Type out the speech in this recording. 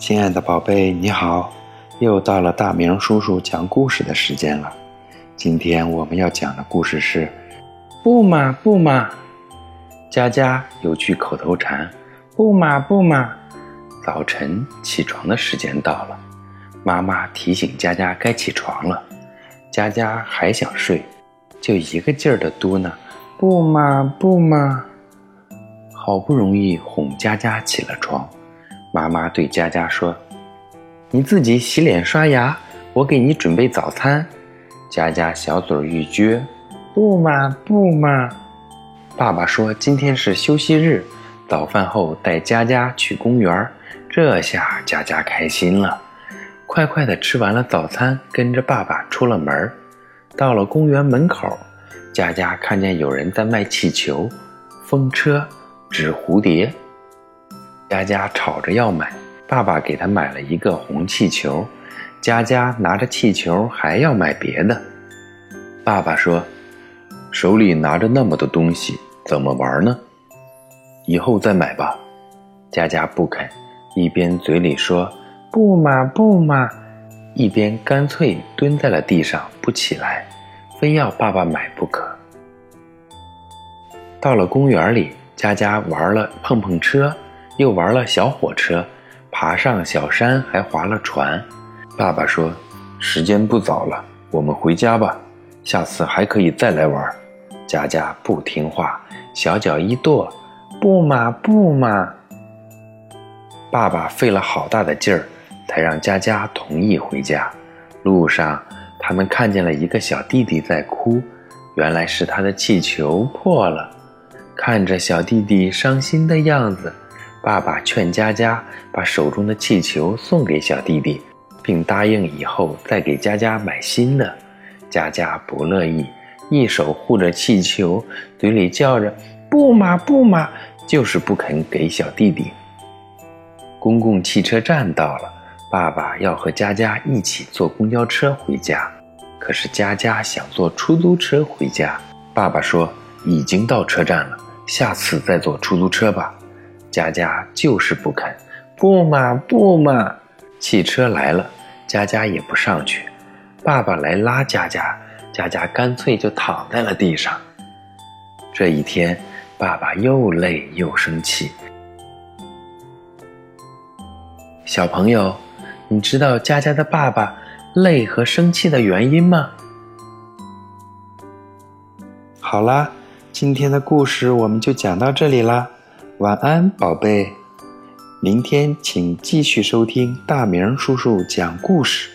亲爱的宝贝，你好！又到了大明叔叔讲故事的时间了。今天我们要讲的故事是：不嘛不嘛，佳佳有句口头禅：不嘛不嘛。早晨起床的时间到了，妈妈提醒佳佳该起床了。佳佳还想睡，就一个劲儿的嘟囔：“不嘛不嘛。”好不容易哄佳佳起了床。妈妈对佳佳说：“你自己洗脸刷牙，我给你准备早餐。”佳佳小嘴一撅：“不嘛不嘛。”爸爸说：“今天是休息日，早饭后带佳佳去公园。”这下佳佳开心了，快快地吃完了早餐，跟着爸爸出了门。到了公园门口，佳佳看见有人在卖气球、风车、纸蝴蝶。佳佳吵着要买，爸爸给她买了一个红气球。佳佳拿着气球还要买别的，爸爸说：“手里拿着那么多东西，怎么玩呢？以后再买吧。”佳佳不肯，一边嘴里说“不嘛不嘛”，一边干脆蹲在了地上不起来，非要爸爸买不可。到了公园里，佳佳玩了碰碰车。又玩了小火车，爬上小山，还划了船。爸爸说：“时间不早了，我们回家吧。下次还可以再来玩。”佳佳不听话，小脚一跺：“不嘛不嘛！”爸爸费了好大的劲儿，才让佳佳同意回家。路上，他们看见了一个小弟弟在哭，原来是他的气球破了。看着小弟弟伤心的样子。爸爸劝佳佳把手中的气球送给小弟弟，并答应以后再给佳佳买新的。佳佳不乐意，一手护着气球，嘴里叫着“不嘛不嘛”，就是不肯给小弟弟。公共汽车站到了，爸爸要和佳佳一起坐公交车回家，可是佳佳想坐出租车回家。爸爸说：“已经到车站了，下次再坐出租车吧。”佳佳就是不肯，不嘛不嘛。汽车来了，佳佳也不上去。爸爸来拉佳佳，佳佳干脆就躺在了地上。这一天，爸爸又累又生气。小朋友，你知道佳佳的爸爸累和生气的原因吗？好啦，今天的故事我们就讲到这里啦。晚安，宝贝。明天请继续收听大明叔叔讲故事。